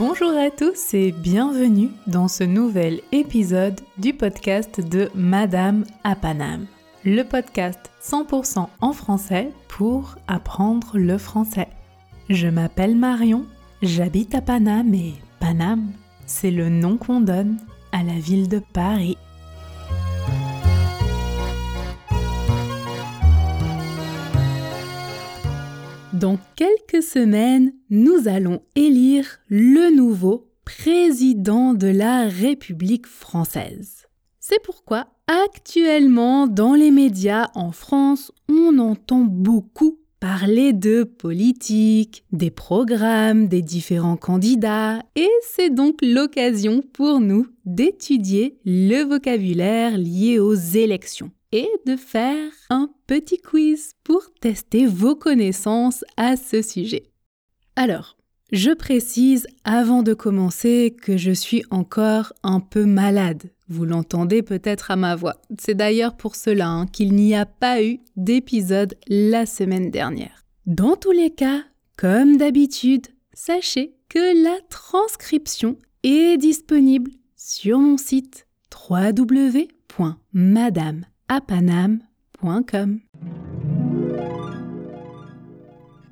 Bonjour à tous et bienvenue dans ce nouvel épisode du podcast de Madame à Paname. Le podcast 100% en français pour apprendre le français. Je m'appelle Marion, j'habite à Paname et Paname, c'est le nom qu'on donne à la ville de Paris. Dans quelques semaines, nous allons élire le nouveau président de la République française. C'est pourquoi actuellement dans les médias en France, on entend beaucoup parler de politique, des programmes, des différents candidats, et c'est donc l'occasion pour nous d'étudier le vocabulaire lié aux élections et de faire un petit quiz pour tester vos connaissances à ce sujet. Alors, je précise avant de commencer que je suis encore un peu malade. Vous l'entendez peut-être à ma voix. C'est d'ailleurs pour cela hein, qu'il n'y a pas eu d'épisode la semaine dernière. Dans tous les cas, comme d'habitude, sachez que la transcription est disponible sur mon site www.madame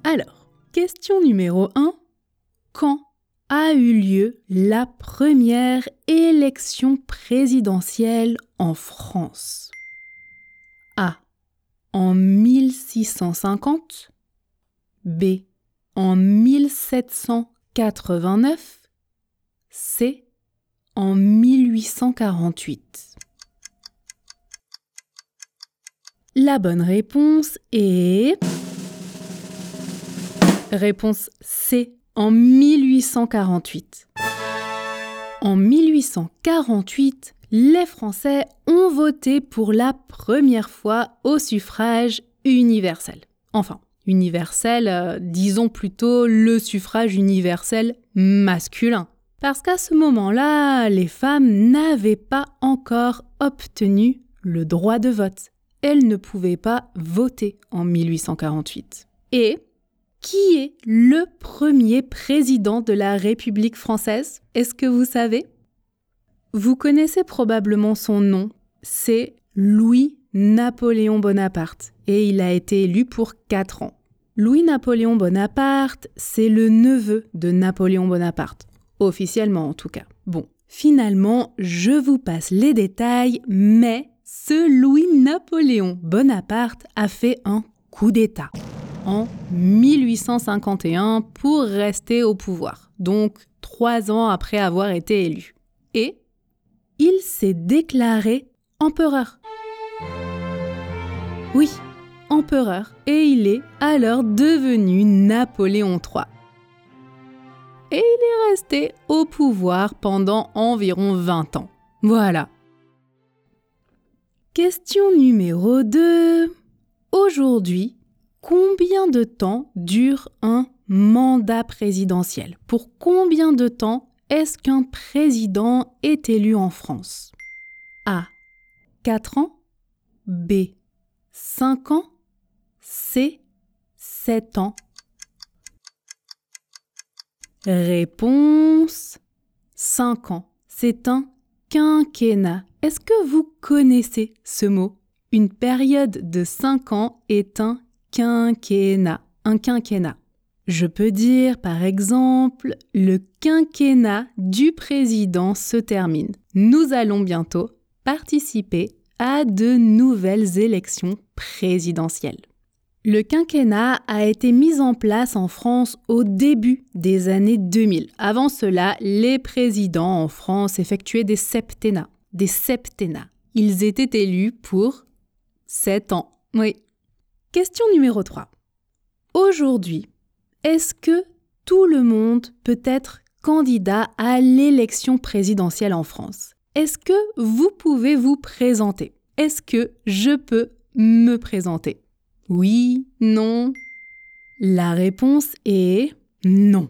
Alors, question numéro 1. Quand a eu lieu la première élection présidentielle en France? A. En 1650 B. En 1789 C. En 1848 La bonne réponse est... Réponse C en 1848. En 1848, les Français ont voté pour la première fois au suffrage universel. Enfin, universel, euh, disons plutôt le suffrage universel masculin. Parce qu'à ce moment-là, les femmes n'avaient pas encore obtenu le droit de vote elle ne pouvait pas voter en 1848. Et qui est le premier président de la République française? Est-ce que vous savez? Vous connaissez probablement son nom, c'est Louis-Napoléon Bonaparte, et il a été élu pour 4 ans. Louis-Napoléon Bonaparte, c'est le neveu de Napoléon Bonaparte, officiellement en tout cas. Bon, finalement, je vous passe les détails, mais ce Louis-Napoléon Bonaparte a fait un coup d'État en 1851 pour rester au pouvoir, donc trois ans après avoir été élu. Et il s'est déclaré empereur. Oui, empereur, et il est alors devenu Napoléon III. Et il est resté au pouvoir pendant environ 20 ans. Voilà, Question numéro 2. Aujourd'hui, combien de temps dure un mandat présidentiel? Pour combien de temps est-ce qu'un président est élu en France? A. 4 ans B. 5 ans C. 7 ans Réponse 5 ans. C'est un quinquennat. Est-ce que vous connaissez ce mot? Une période de 5 ans est un quinquennat. Un quinquennat. Je peux dire par exemple, le quinquennat du président se termine. Nous allons bientôt participer à de nouvelles élections présidentielles. Le quinquennat a été mis en place en France au début des années 2000. Avant cela, les présidents en France effectuaient des septennats. Des septennats. Ils étaient élus pour 7 ans. Oui. Question numéro 3. Aujourd'hui, est-ce que tout le monde peut être candidat à l'élection présidentielle en France? Est-ce que vous pouvez vous présenter? Est-ce que je peux me présenter? Oui, non. La réponse est non.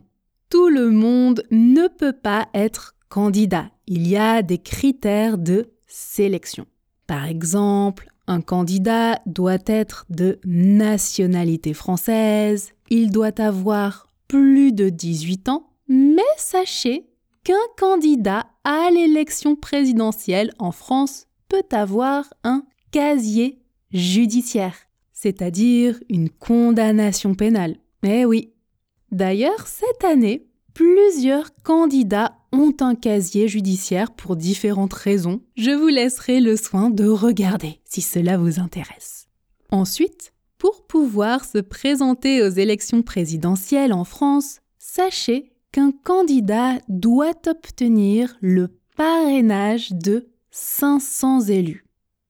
Tout le monde ne peut pas être candidat. Il y a des critères de sélection. Par exemple, un candidat doit être de nationalité française, il doit avoir plus de 18 ans, mais sachez qu'un candidat à l'élection présidentielle en France peut avoir un casier judiciaire, c'est-à-dire une condamnation pénale. Eh oui. D'ailleurs, cette année, plusieurs candidats ont un casier judiciaire pour différentes raisons. Je vous laisserai le soin de regarder si cela vous intéresse. Ensuite, pour pouvoir se présenter aux élections présidentielles en France, sachez qu'un candidat doit obtenir le parrainage de 500 élus.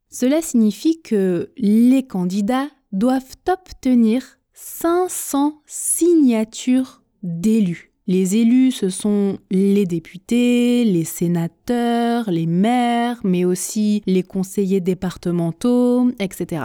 Cela signifie que les candidats doivent obtenir 500 signatures d'élus. Les élus, ce sont les députés, les sénateurs, les maires, mais aussi les conseillers départementaux, etc.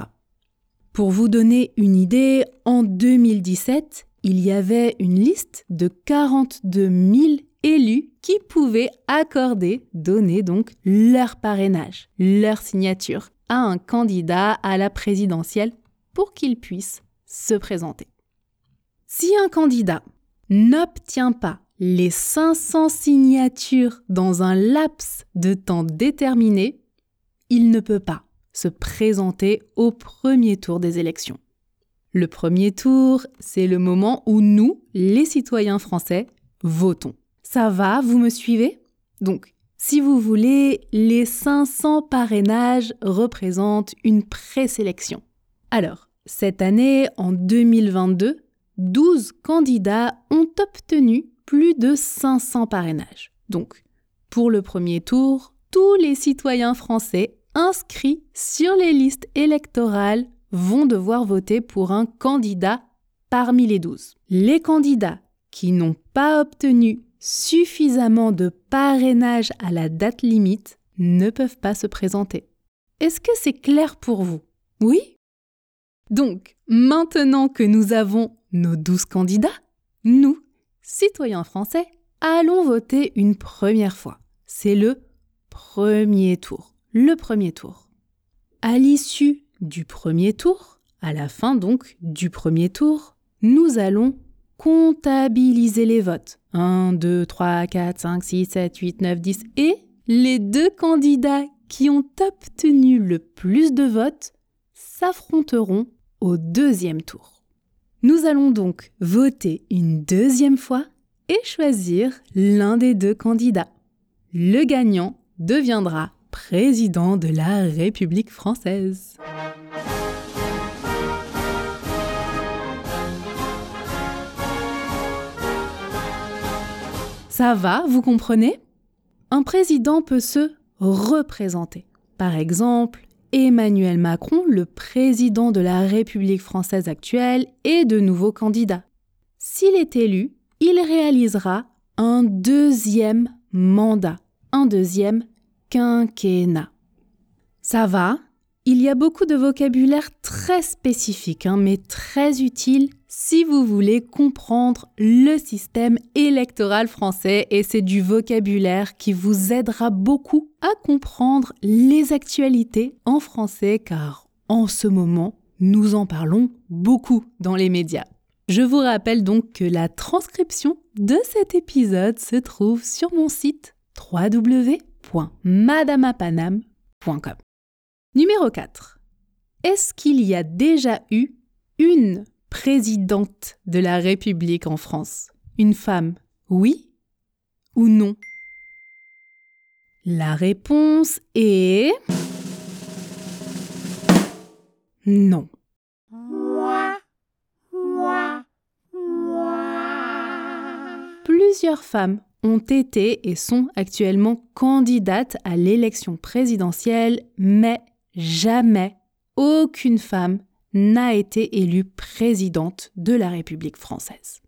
Pour vous donner une idée, en 2017, il y avait une liste de 42 000 élus qui pouvaient accorder, donner donc leur parrainage, leur signature à un candidat à la présidentielle pour qu'il puisse se présenter. Si un candidat n'obtient pas les 500 signatures dans un laps de temps déterminé, il ne peut pas se présenter au premier tour des élections. Le premier tour, c'est le moment où nous, les citoyens français, votons. Ça va, vous me suivez? Donc, si vous voulez, les 500 parrainages représentent une présélection. Alors, cette année, en 2022, 12 candidats ont obtenu plus de 500 parrainages. Donc, pour le premier tour, tous les citoyens français inscrits sur les listes électorales vont devoir voter pour un candidat parmi les 12. Les candidats qui n'ont pas obtenu suffisamment de parrainage à la date limite ne peuvent pas se présenter. Est-ce que c'est clair pour vous? Oui? Donc, maintenant que nous avons nos 12 candidats, nous, citoyens français, allons voter une première fois. C'est le premier tour le premier tour. À l'issue du premier tour, à la fin donc du premier tour, nous allons comptabiliser les votes. 1, 2, 3, 4, 5, 6, 7, 8, 9, 10 et les deux candidats qui ont obtenu le plus de votes s'affronteront au deuxième tour. Nous allons donc voter une deuxième fois et choisir l'un des deux candidats. Le gagnant deviendra président de la République française. Ça va, vous comprenez? Un président peut se représenter. Par exemple, Emmanuel Macron, le président de la République française actuelle, est de nouveau candidat. S'il est élu, il réalisera un deuxième mandat, un deuxième quinquennat. Ça va? Il y a beaucoup de vocabulaire très spécifique, hein, mais très utile si vous voulez comprendre le système électoral français et c'est du vocabulaire qui vous aidera beaucoup à comprendre les actualités en français car en ce moment, nous en parlons beaucoup dans les médias. Je vous rappelle donc que la transcription de cet épisode se trouve sur mon site www www.madamapanam.com. Numéro 4. Est-ce qu'il y a déjà eu une présidente de la République en France Une femme Oui ou non? La réponse est... Non. Plusieurs femmes ont été et sont actuellement candidates à l'élection présidentielle, mais jamais aucune femme n'a été élue présidente de la République française.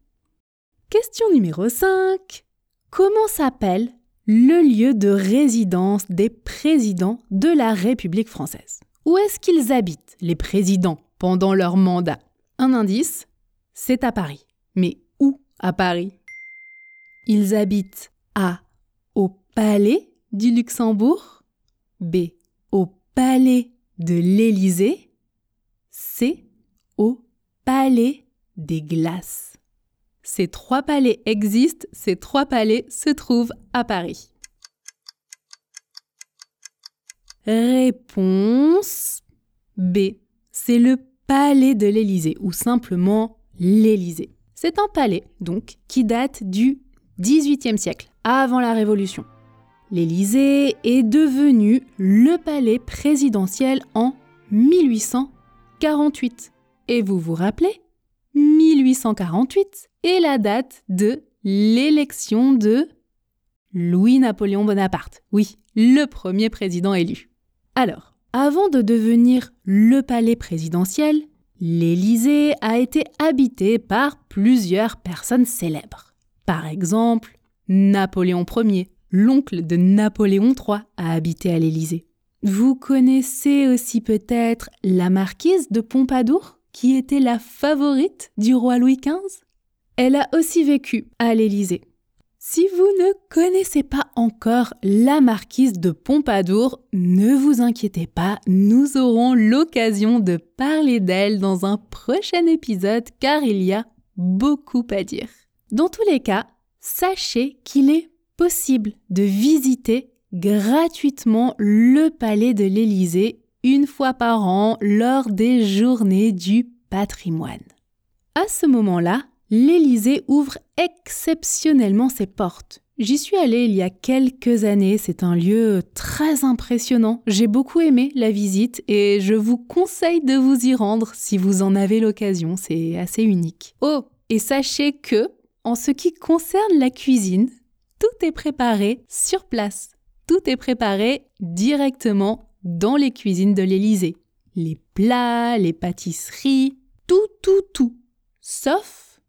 Question numéro 5. Comment s'appelle le lieu de résidence des présidents de la République française? Où est-ce qu'ils habitent, les présidents, pendant leur mandat? Un indice, c'est à Paris. Mais où à Paris? Ils habitent A. Au Palais du Luxembourg, B. Au Palais de l'Élysée, C. Au Palais des Glaces. ces trois palais existent, ces trois palais se trouvent à Paris. Réponse B. C'est le palais de l'Élysée ou simplement l'Élysée. C'est un palais, donc, qui date du XVIIIe siècle, avant la Révolution. L'Élysée est devenu le palais présidentiel en 1848. Et vous vous rappelez? 1848 est la date de l'élection de Louis-Napoléon Bonaparte. Oui, le premier président élu. Alors, avant de devenir le palais présidentiel, l'Élysée a été habité par plusieurs personnes célèbres. Par exemple, Napoléon Ier, l'oncle de Napoléon III, a habité à l'Élysée. Vous connaissez aussi peut-être la marquise de Pompadour, qui était la favorite du roi Louis XV Elle a aussi vécu à l'Élysée. Si vous ne connaissez pas encore la marquise de Pompadour, ne vous inquiétez pas, nous aurons l'occasion de parler d'elle dans un prochain épisode car il y a beaucoup à dire. Dans tous les cas, sachez qu'il est possible de visiter gratuitement le palais de l'Élysée une fois par an lors des journées du patrimoine. À ce moment-là, l'Élysée ouvre exceptionnellement ses portes. J'y suis allée il y a quelques années, c'est un lieu très impressionnant. J'ai beaucoup aimé la visite et je vous conseille de vous y rendre si vous en avez l'occasion, c'est assez unique. Oh, et sachez que, en ce qui concerne la cuisine, tout est préparé sur place. Tout est préparé directement dans les cuisines de l'Élysée. Les plats, les pâtisseries, tout, tout, tout. Sauf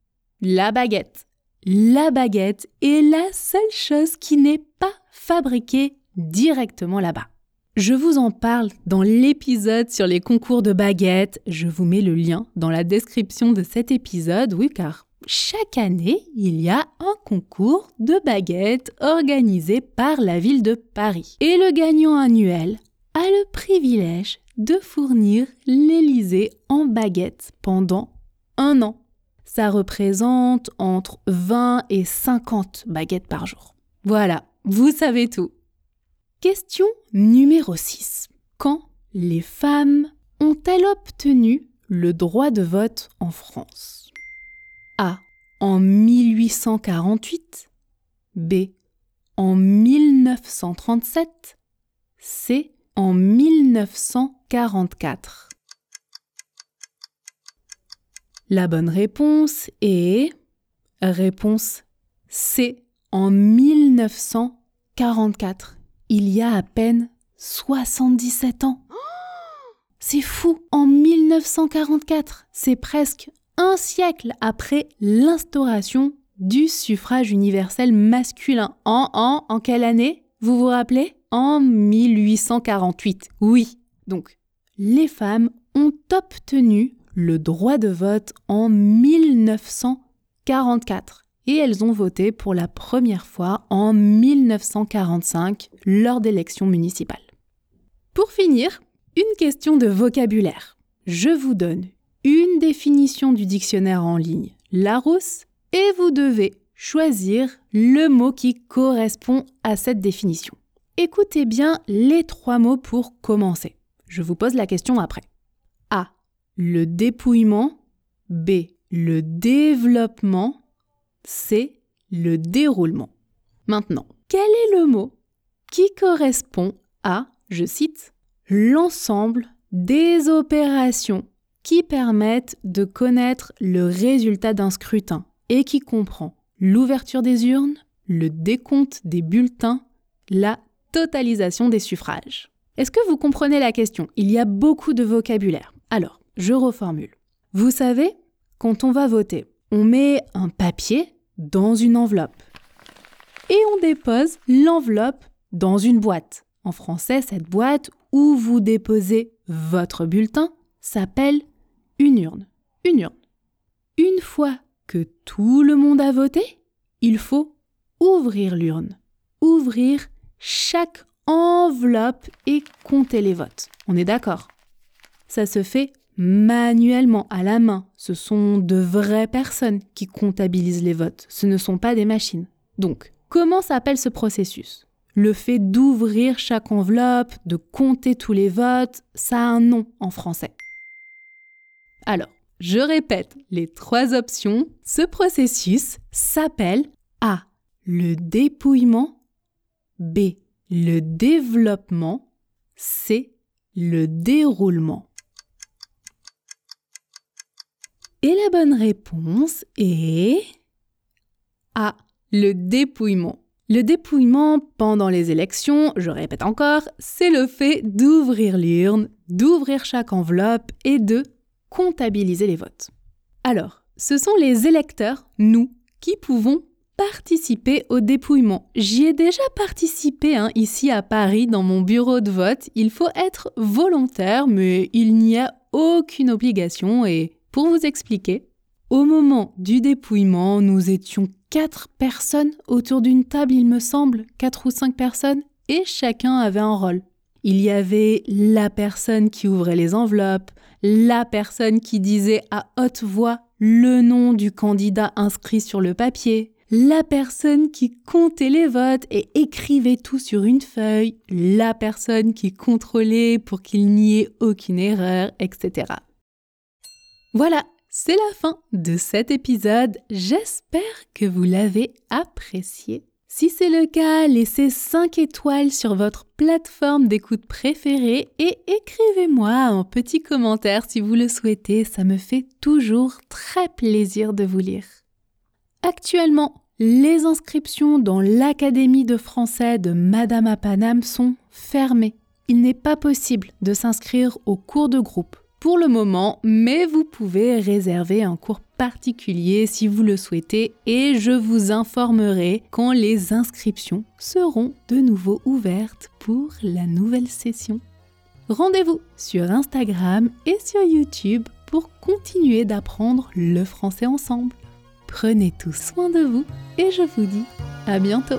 la baguette. La baguette est la seule chose qui n'est pas fabriquée directement là-bas. Je vous en parle dans l'épisode sur les concours de baguettes. Je vous mets le lien dans la description de cet épisode, oui, car chaque année, il y a un concours de baguettes organisé par la ville de Paris. Et le gagnant annuel a le privilège de fournir l'Élysée en baguettes pendant un an. Ça représente entre 20 et 50 baguettes par jour. Voilà, vous savez tout. Question numéro 6. Quand les femmes ont-elles obtenu le droit de vote en France? A. En 1848 B. En 1937 C. En 1944 La bonne réponse est réponse C. En 1944 il y a à peine 77 ans. C'est fou, en 1944, c'est presque un siècle après l'instauration du suffrage universel masculin. En, en, en quelle année Vous vous rappelez? En 1848. Oui. Donc, les femmes ont obtenu le droit de vote en 1944 et elles ont voté pour la première fois en 1945 lors d'élections municipales. Pour finir, une question de vocabulaire. Je vous donne une définition du dictionnaire en ligne Larousse et vous devez choisir le mot qui correspond à cette définition. Écoutez bien les trois mots pour commencer. Je vous pose la question après. A. Le dépouillement. B. Le développement. C. Le déroulement. Maintenant, quel est le mot qui correspond à, je cite, l'ensemble des opérations qui permettent de connaître le résultat d'un scrutin et qui comprend l'ouverture des urnes, le décompte des bulletins, la totalisation des suffrages. Est-ce que vous comprenez la question? Il y a beaucoup de vocabulaire. Alors, je reformule. Vous savez, quand on va voter, on met un papier dans une enveloppe. Et on dépose l'enveloppe dans une boîte. En français, cette boîte où vous déposez votre bulletin s'appelle une urne. Une urne. Une fois que tout le monde a voté, il faut ouvrir l'urne. Ouvrir chaque enveloppe et compter les votes. On est d'accord? Ça se fait manuellement, à la main. Ce sont de vraies personnes qui comptabilisent les votes, ce ne sont pas des machines. Donc, comment s'appelle ce processus? Le fait d'ouvrir chaque enveloppe, de compter tous les votes, ça a un nom en français. Alors, je répète les trois options. Ce processus s'appelle A. Le dépouillement. B. Le développement. C. Le déroulement. Et la bonne réponse est A. Le dépouillement. Le dépouillement pendant les élections, je répète encore, c'est le fait d'ouvrir l'urne, d'ouvrir chaque enveloppe et de comptabiliser les votes. Alors, ce sont les électeurs, nous, qui pouvons participer au dépouillement. J'y ai déjà participé hein, ici à Paris dans mon bureau de vote. Il faut être volontaire, mais il n'y a aucune obligation et pour vous expliquer, au moment du dépouillement, nous étions quatre personnes autour d'une table, il me semble, quatre ou cinq personnes, et chacun avait un rôle. Il y avait la personne qui ouvrait les enveloppes, la personne qui disait à haute voix le nom du candidat inscrit sur le papier, la personne qui comptait les votes et écrivait tout sur une feuille, la personne qui contrôlait pour qu'il n'y ait aucune erreur, etc. Voilà, c'est la fin de cet épisode. J'espère que vous l'avez apprécié. Si c'est le cas, laissez 5 étoiles sur votre plateforme d'écoute préférée et écrivez-moi un petit commentaire si vous le souhaitez, ça me fait toujours très plaisir de vous lire. Actuellement, les inscriptions dans l'Académie de français de Madame à Paname sont fermées. Il n'est pas possible de s'inscrire au cours de groupe pour le moment, mais vous pouvez réserver un cours particulier si vous le souhaitez et je vous informerai quand les inscriptions seront de nouveau ouvertes pour la nouvelle session. Rendez-vous sur Instagram et sur YouTube pour continuer d'apprendre le français ensemble. Prenez tout soin de vous et je vous dis à bientôt